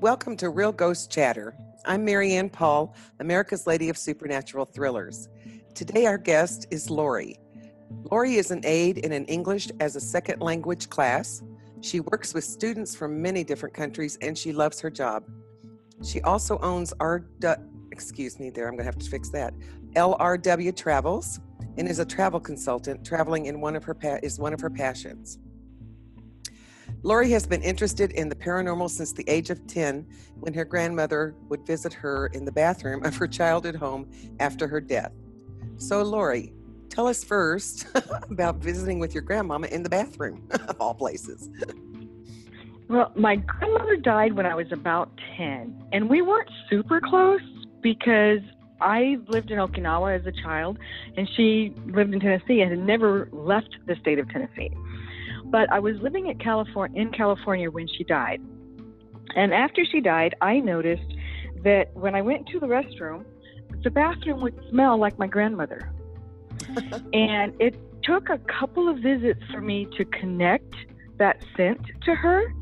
Welcome to Real Ghost Chatter. I'm Mary Ann Poll, America's Lady of Supernatural Thrillers. Today, our guest is Lori. Lori is an aide in an English as a second language class. She works with students from many different countries and she loves her job. She also owns R. Excuse me, there, I'm going to have to fix that. LRW Travels and is a travel consultant. Traveling in one of her pa- is one of her passions. Lori has been interested in the paranormal since the age of 10 when her grandmother would visit her in the bathroom of her childhood home after her death. So, Lori, tell us first about visiting with your grandmama in the bathroom, of all places. Well, my grandmother died when I was about 10, and we weren't super close because I lived in Okinawa as a child, and she lived in Tennessee and had never left the state of Tennessee. But I was living at California in California when she died. And after she died, I noticed that when I went to the restroom, the bathroom would smell like my grandmother. and it took a couple of visits for me to connect that scent to her.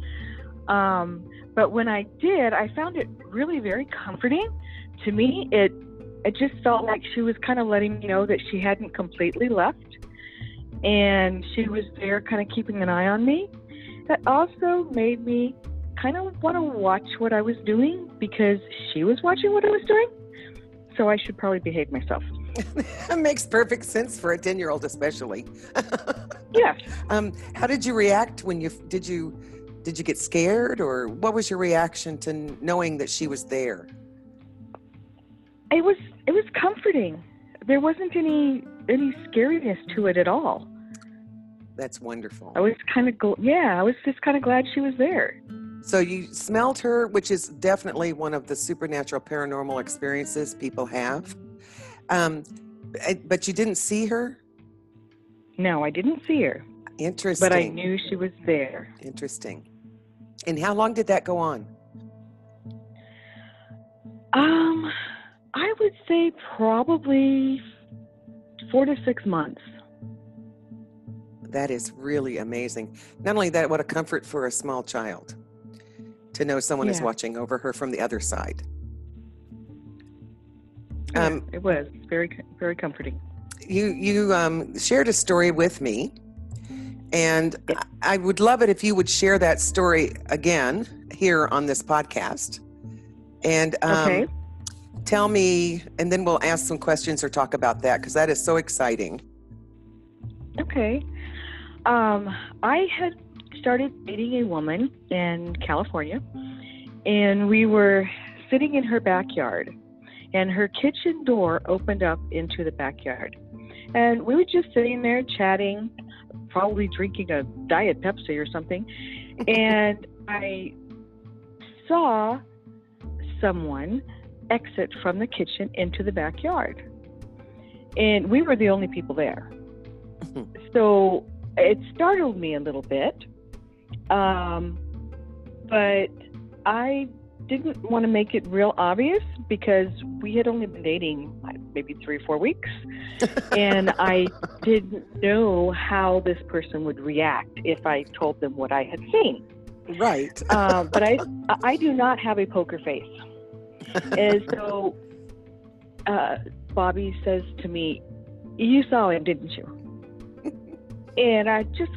Um, but when I did, I found it really very comforting. To me, it it just felt like she was kind of letting me know that she hadn't completely left and she was there kind of keeping an eye on me. That also made me kind of want to watch what I was doing because she was watching what I was doing. So I should probably behave myself. that makes perfect sense for a 10 year old, especially. yeah. Um, how did you react when you did you did you get scared or what was your reaction to knowing that she was there? It was it was comforting. There wasn't any any scariness to it at all. That's wonderful. I was kind of gl- yeah, I was just kind of glad she was there. So you smelled her, which is definitely one of the supernatural paranormal experiences people have. Um, but you didn't see her. No, I didn't see her. Interesting. But I knew she was there. Interesting. And how long did that go on? Um, I would say probably four to six months. That is really amazing. Not only that, what a comfort for a small child to know someone yeah. is watching over her from the other side. Yeah, um, it was very, very comforting. You you um, shared a story with me, and I would love it if you would share that story again here on this podcast. And um, okay tell me, and then we'll ask some questions or talk about that because that is so exciting. Okay. Um, I had started dating a woman in California, and we were sitting in her backyard, and her kitchen door opened up into the backyard. And we were just sitting there chatting, probably drinking a Diet Pepsi or something. and I saw someone exit from the kitchen into the backyard. And we were the only people there. so it startled me a little bit. Um, but I didn't want to make it real obvious because we had only been dating maybe three or four weeks. and I didn't know how this person would react if I told them what I had seen. Right. uh, but I, I do not have a poker face and so uh, Bobby says to me, You saw him, didn't you? And I just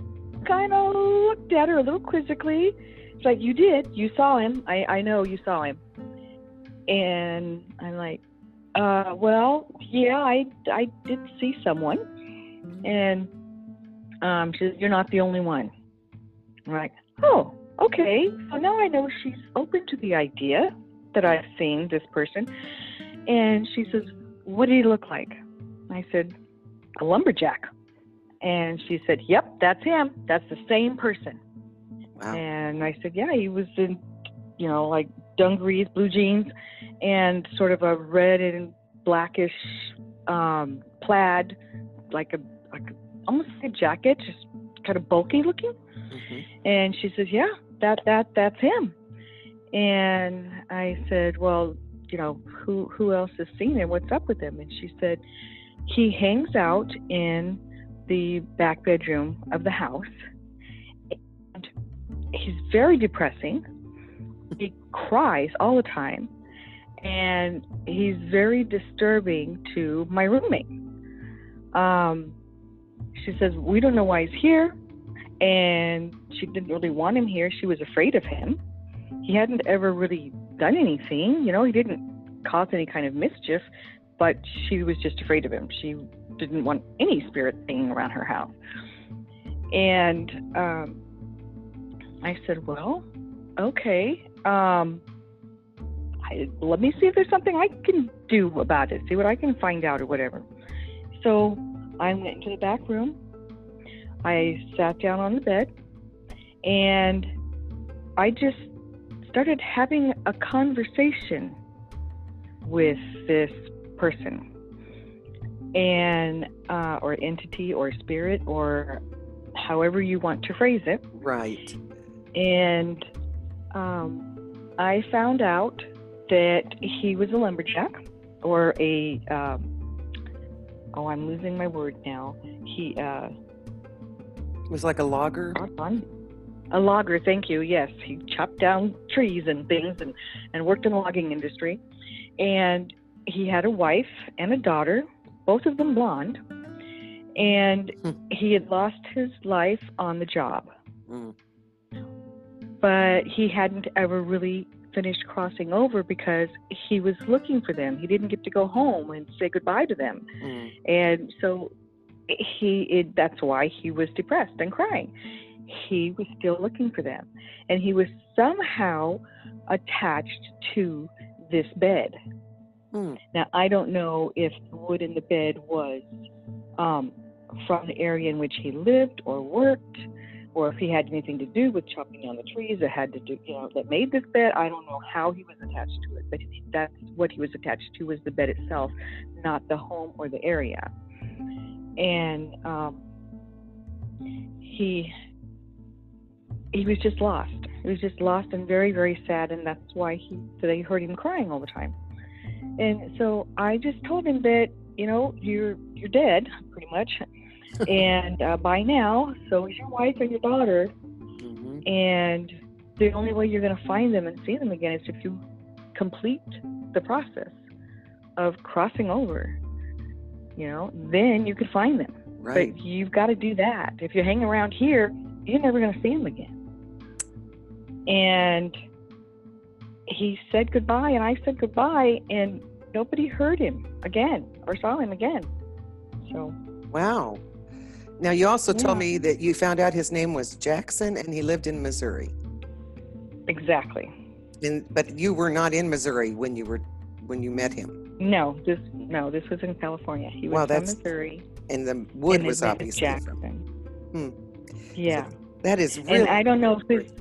kind of looked at her a little quizzically. It's like, You did. You saw him. I, I know you saw him. And I'm like, uh, Well, yeah, I, I did see someone. And um, she says, You're not the only one. I'm like, Oh, okay. So now I know she's open to the idea that I've seen this person. And she says, What did he look like? I said, A lumberjack. And she said, Yep, that's him. That's the same person. Wow. And I said, Yeah, he was in, you know, like dungarees, blue jeans, and sort of a red and blackish um, plaid, like a, like almost like a jacket, just kind of bulky looking. Mm-hmm. And she says, Yeah, that that that's him. And I said, Well, you know, who who else has seen him? What's up with him? And she said, He hangs out in the back bedroom of the house. And he's very depressing. he cries all the time, and he's very disturbing to my roommate. Um, she says we don't know why he's here, and she didn't really want him here. She was afraid of him. He hadn't ever really done anything, you know. He didn't cause any kind of mischief, but she was just afraid of him. She didn't want any spirit hanging around her house. And um, I said, well, okay. Um, I, let me see if there's something I can do about it, see what I can find out or whatever. So I went into the back room. I sat down on the bed and I just started having a conversation with this person and uh, or entity or spirit or however you want to phrase it. Right. And um, I found out that he was a lumberjack or a, um, oh, I'm losing my word now. He, uh, was like a logger. A logger, thank you. Yes, he chopped down trees and things and, and worked in the logging industry. And he had a wife and a daughter, both of them blonde. And hmm. he had lost his life on the job. Mm but he hadn't ever really finished crossing over because he was looking for them. He didn't get to go home and say goodbye to them. Mm. And so he it, that's why he was depressed and crying. He was still looking for them and he was somehow attached to this bed. Mm. Now I don't know if the wood in the bed was um, from the area in which he lived or worked or if he had anything to do with chopping down the trees that had to do, you know, that made this bed. I don't know how he was attached to it, but that's what he was attached to was the bed itself, not the home or the area. And um, he he was just lost. He was just lost and very very sad, and that's why he they heard him crying all the time. And so I just told him that you know you're you're dead pretty much and uh, by now, so is your wife and your daughter. Mm-hmm. And the only way you're going to find them and see them again is if you complete the process of crossing over. You know, then you could find them. Right. But you've got to do that. If you hang around here, you're never going to see them again. And he said goodbye, and I said goodbye, and nobody heard him again or saw him again. So. Wow. Now, you also yeah. told me that you found out his name was Jackson and he lived in Missouri. Exactly. And, but you were not in Missouri when you were when you met him. No, this no, this was in California. He was wow, from Missouri. And the wood and was obviously Jackson. from. Hmm. Yeah. So that is really. And I don't know if his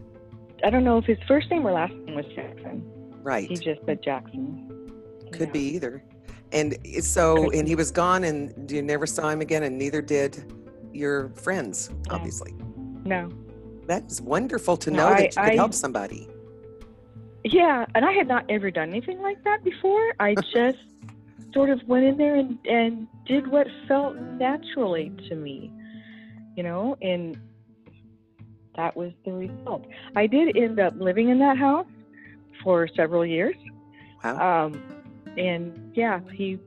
I don't know if his first name or last name was Jackson. Right. He just said Jackson. Could yeah. be either. And so, and he was gone, and you never saw him again, and neither did your friends, obviously. No. That's wonderful to no, know I, that you could I, help somebody. Yeah, and I had not ever done anything like that before. I just sort of went in there and, and did what felt naturally to me, you know, and that was the result. I did end up living in that house for several years. Wow. Um, and yeah, he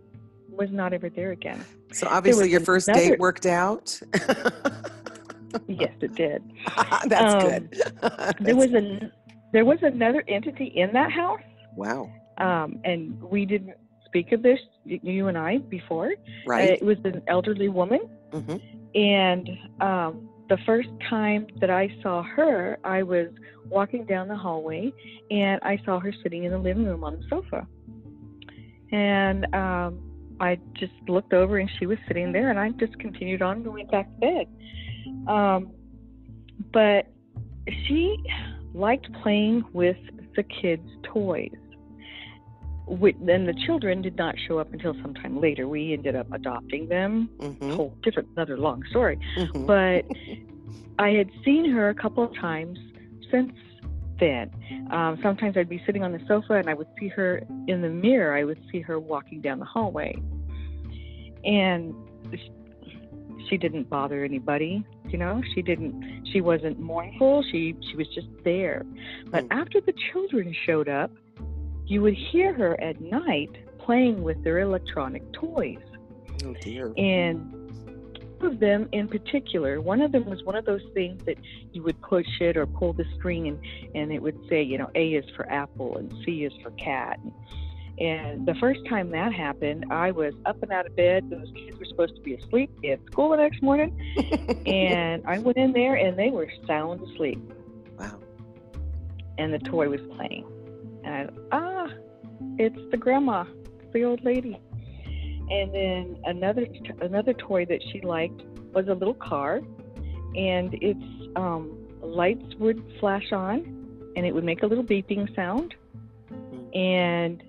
was not ever there again. So obviously, your first another... date worked out. yes, it did. That's um, good. That's there was a there was another entity in that house. Wow. Um, and we didn't speak of this, you and I, before. Right. Uh, it was an elderly woman, mm-hmm. and um, the first time that I saw her, I was walking down the hallway, and I saw her sitting in the living room on the sofa. And um, I just looked over and she was sitting there, and I just continued on and went back to bed. Um, but she liked playing with the kids' toys. Then the children did not show up until sometime later. We ended up adopting them. Mm-hmm. Whole different, another long story. Mm-hmm. But I had seen her a couple of times since then. Um, sometimes I'd be sitting on the sofa and I would see her in the mirror. I would see her walking down the hallway. And she didn't bother anybody. You know, she didn't. She wasn't mournful. She she was just there. But Mm. after the children showed up, you would hear her at night playing with their electronic toys. Oh dear. And two of them in particular, one of them was one of those things that you would push it or pull the string and, and it would say, you know, A is for apple and C is for cat. And the first time that happened, I was up and out of bed. Those kids were supposed to be asleep. Had school the next morning. And I went in there and they were sound asleep. wow. And the toy was playing. And I, ah, it's the grandma, the old lady. And then another another toy that she liked was a little car, and its um, lights would flash on, and it would make a little beeping sound, and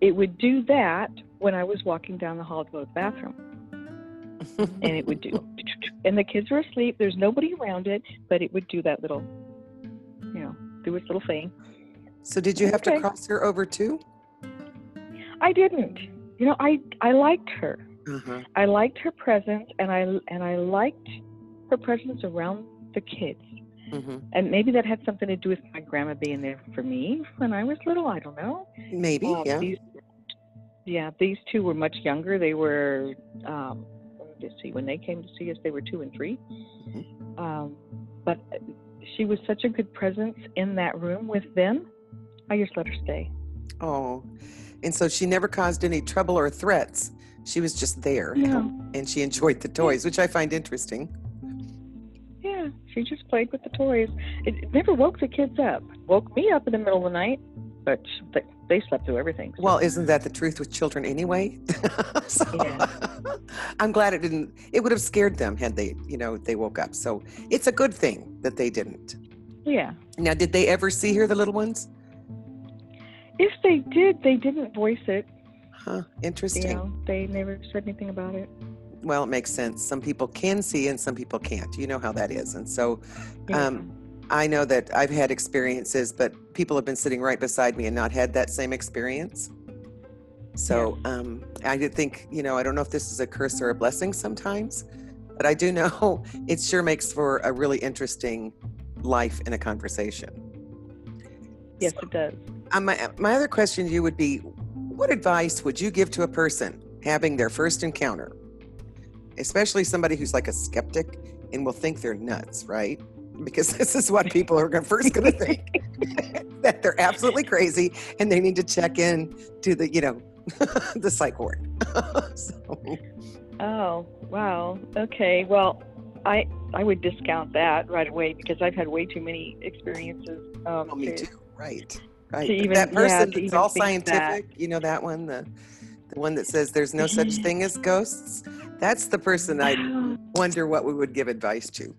it would do that when I was walking down the hall to go to the bathroom, and it would do, and the kids were asleep. There's nobody around it, but it would do that little, you know, do its little thing. So did you have to cross her over too? I didn't. You know, I I liked her. Uh-huh. I liked her presence, and I and I liked her presence around the kids. hmm And maybe that had something to do with my grandma being there for me when I was little. I don't know. Maybe, Um, yeah. These, yeah, these two were much younger. They were, um, let me just see, when they came to see us, they were two and 3 Mhm. Um, but she was such a good presence in that room with them. I just let her stay. Oh. And so she never caused any trouble or threats. She was just there. No. And she enjoyed the toys, which I find interesting. Yeah, she just played with the toys. It, never woke the kids up. Woke me up in the middle of the night, but they slept through everything. so- Well, isn't that the truth with children anyway? so Yeah. I'm glad it didn't. It would have scared them had they, you know, they woke up. So it's a good thing that they didn't. yeah. Now, did they ever see her, the little ones? If they did, they didn't voice it. Huh. You Interesting. know, they never said anything about it. Well, it makes sense. Some people can see and some people can't. You know how that is. And so Yeah. Um, I know that I've had experiences, but people have been sitting right beside me and not had that same experience. So um, I did think, you know, I don't know if this is a curse or a blessing sometimes, but I do know it sure makes for a really interesting life in a conversation. yes, it does. Um, my, my other question to you would be what advice would you give to a person having their first encounter, especially somebody who's like a skeptic and will think they're nuts, right? Because this is what people are first going to think that they're absolutely crazy and they need to check in to the, you know, the psych ward. so, Oh, wow. Okay. Well, I I would discount that right away because I've had way too many experiences. Um, oh, me to- too. Right. Right. even- that person to that's all think that. scientific, you know that one, the the one that says there's no such thing as ghosts. That's the person I wonder what we would give advice to.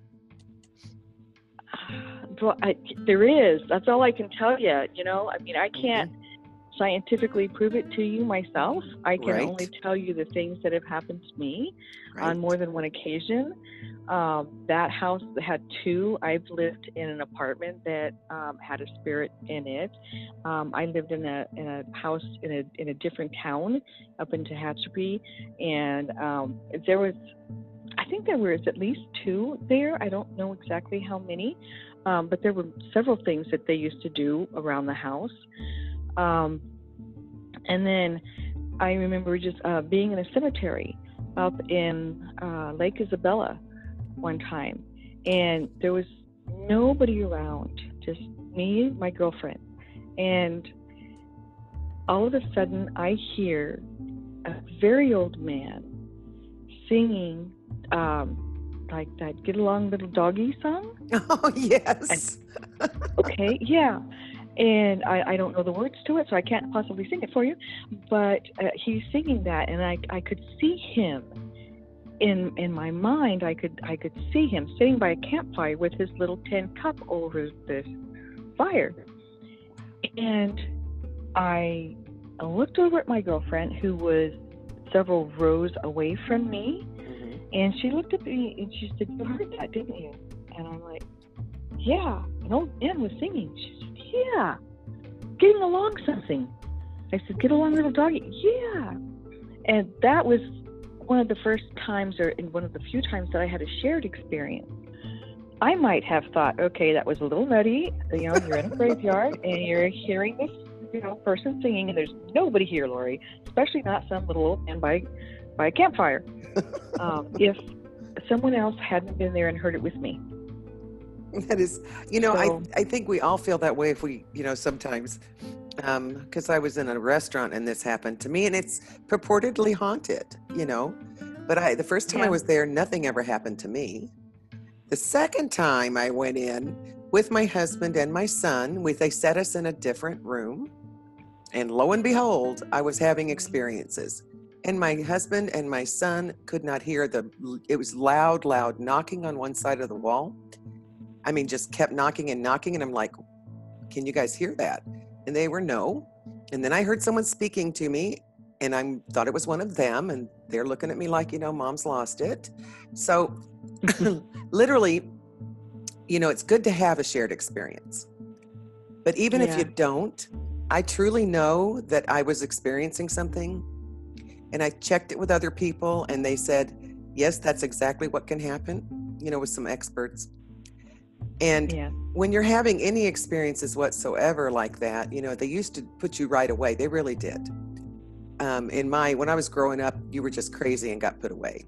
Well, I, there is. That's all I can tell you. You know, I mean, I can't mm-hmm. Scientifically prove it to you myself. I can Right. only tell you the things that have happened to me Right? on more than one occasion. Um, that house had two. I've lived in an apartment that um, had a spirit in it. Um, I lived in a in a house in a in a different town up in Tehachapi, and um, there was. I think there was at least two there. I don't know exactly how many, um, but there were several things that they used to do around the house. Um, and then I remember just uh, being in a cemetery up in uh, Lake Isabella one time, and there was nobody around, just me, my girlfriend, and all of a sudden I hear a very old man singing um, like that "Get Along Little Doggy" song. Oh yes. Okay, yeah. And I, I don't know the words to it, so I can't possibly sing it for you. But uh, he's singing that, and I, I could see him in in my mind. I could I could see him sitting by a campfire with his little tin cup over this fire. And I looked over at my girlfriend, who was several rows away from me, Mhm. and she looked at me and she said, "You heard that, didn't you?" And I'm like, "Yeah." An old man was singing. She "Yeah, getting along something." I said, "Get along, little doggy." Yeah, and that was one of the first times, or in one of the few times that I had a shared experience, I might have thought, okay, that was a little nutty. You know, you're in a graveyard and you're hearing this, you know, person singing, and there's nobody here, Lori, especially not some little old man by by a campfire. um, if someone else hadn't been there and heard it with me. That is, you know, So- I I think we all feel that way if we, you know, sometimes, um, because I was in a restaurant and this happened to me, and it's purportedly haunted, you know, but I the first time I was there, nothing ever happened to me. The second time I went in with my husband and my son, we they set us in a different room, and lo and behold, I was having experiences. And my husband and my son could not hear the, it was loud, loud knocking on one side of the wall. I mean, just kept knocking and knocking. And I'm like, can you guys hear that? And they were no. And then I heard someone speaking to me and I thought it was one of them. And they're looking at me like, you know, mom's lost it. So literally, you know, it's good to have a shared experience. But even if you don't, I truly know that I was experiencing something and I checked it with other people and they said, yes, that's exactly what can happen, you know, with some experts. And Yeah. when you're having any experiences whatsoever like that, you know, they used to put you right away. They really did. Um, in my, when I was growing up, you were just crazy and got put away.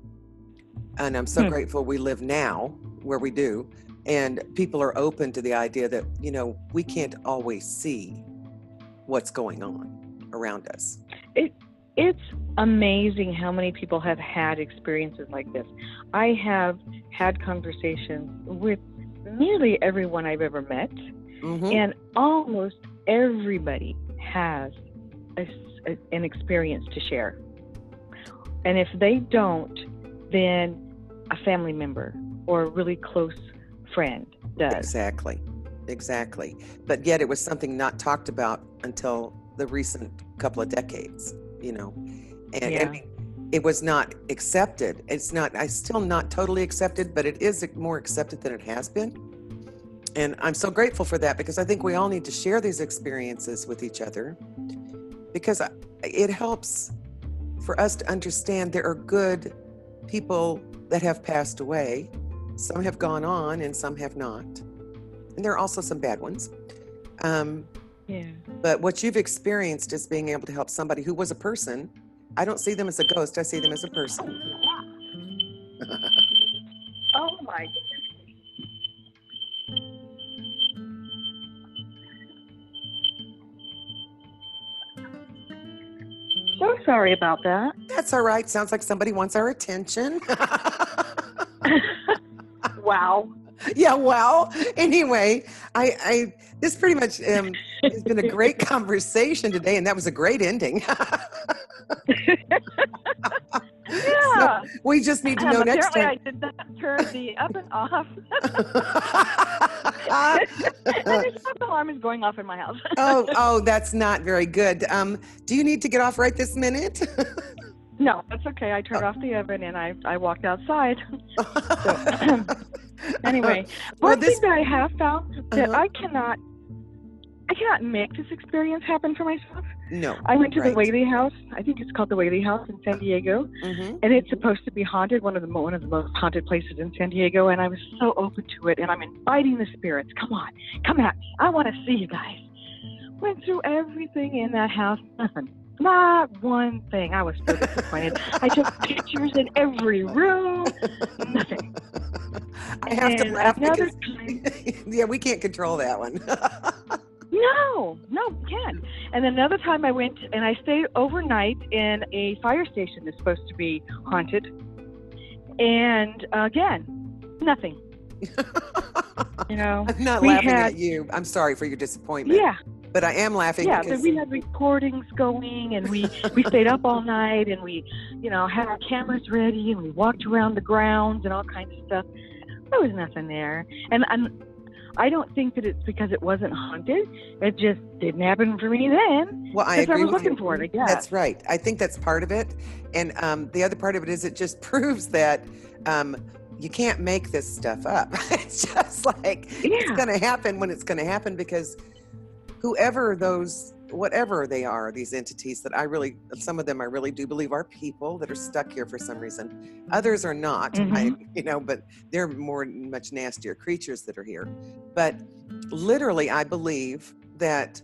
And I'm so Hmm. grateful we live now where we do. And people are open to the idea that, you know, we can't always see what's going on around us. It, It's amazing how many people have had experiences like this. I have had conversations with nearly everyone I've ever met, Mhm. and almost everybody has a a an experience to share. And if they don't, then a family member or a really close friend does. Exactly. Exactly. But yet it was something not talked about until the recent couple of decades, you know. And Yeah. I mean, it was not accepted. It's not, I still not totally accepted, but it is more accepted than it has been. And I'm so grateful for that because I think we all need to share these experiences with each other because it helps for us to understand there are good people that have passed away. Some have gone on and some have not. And there are also some bad ones. Um, Yeah. but what you've experienced is being able to help somebody who was a person. I don't see them as a ghost, I see them as a person. Oh my So sorry about that. That's all right. Sounds like somebody wants our attention. wow. yeah, well, anyway, I, I this pretty much um, has been a great conversation today, and that was a great ending. Yeah. we just need to Um, know next time. I did not turn the oven off. the smoke alarm is going off in my house. oh, oh, that's not very good. Um, do you need to get off right this minute? no, that's okay. I turned off the oven and I, I walked outside. anyway, Well, one this- thing that I have found that Uh-huh. I cannot, I cannot make this experience happen for myself. no. I went to Right. the Whaley House. I think it's called the Whaley House in San Diego, hmm and it's supposed to be haunted. One of the one of the most haunted places in San Diego, and I was so open to it. And I'm inviting the spirits. Come on, come at me. I want to see you guys. Went through everything in that house. Nothing. Not one thing. I was so disappointed. I took pictures in every room. Nothing. I have to laugh another because yeah, we can't control that one. No, no, you can't. And another time I went and I stayed overnight in a fire station that's supposed to be haunted. And again, nothing. You know? I'm not laughing had- at you. I'm sorry for your disappointment. Yeah, But I am laughing yeah. because we had recordings going, and we we stayed up all night, and we, you know, had our cameras ready, and we walked around the grounds and all kinds of stuff. There was nothing there, and and I don't think that it's because it wasn't haunted. It just didn't happen for me then. well, I Because I, agree was with you. for it. That's right. I think that's part of it. And um, the other part of it is it just proves that um, you can't make this stuff up. it's just like it's going to happen when it's going to happen because whoever those whatever they are, these entities that I really, some of them I really do believe are people that are stuck here for some reason. Others are not, I, Mhm. you know, but they're more, much nastier creatures that are here. But literally, I believe that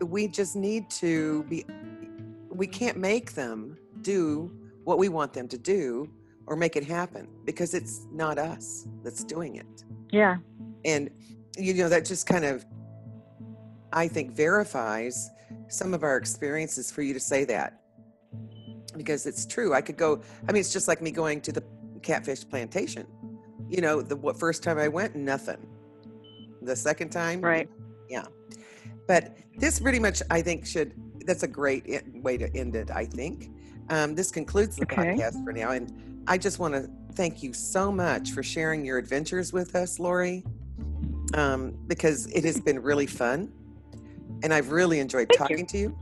we just need to be, we can't make them do what we want them to do or make it happen because it's not us that's doing it Yeah. and you know that just kind of i think verifies some of our experiences for you to say that because it's true i could go i mean it's just like me going to the catfish plantation you know the what first time i went nothing the second time Right. Yeah. But this pretty much i think should that's a great way to end it i think um, this concludes the Okay. podcast for now and i just want to thank you so much for sharing your adventures with us lori um, because it has been really fun and i've really enjoyed Thank you. talking to you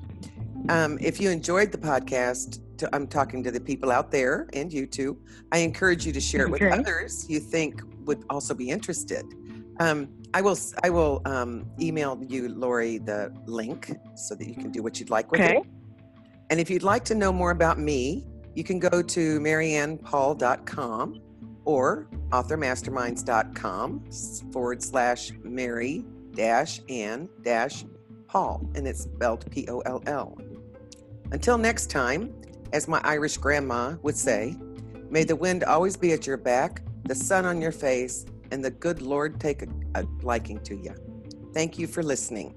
um, if you enjoyed the podcast to, i'm talking to the people out there and you too i encourage you to share it with Okay. others you think would also be interested um, I will I will um, email you, Lori, the link so that you can do what you'd like with Okay. it. And if you'd like to know more about me, you can go to maryannpoll.com or authormasterminds.com forward slash Mary dash Ann dash Poll, and it's spelled P O L L. Until next time, as my Irish grandma would say, may the wind always be at your back, the sun on your face, and the good Lord take a, a liking to you. Thank you for listening.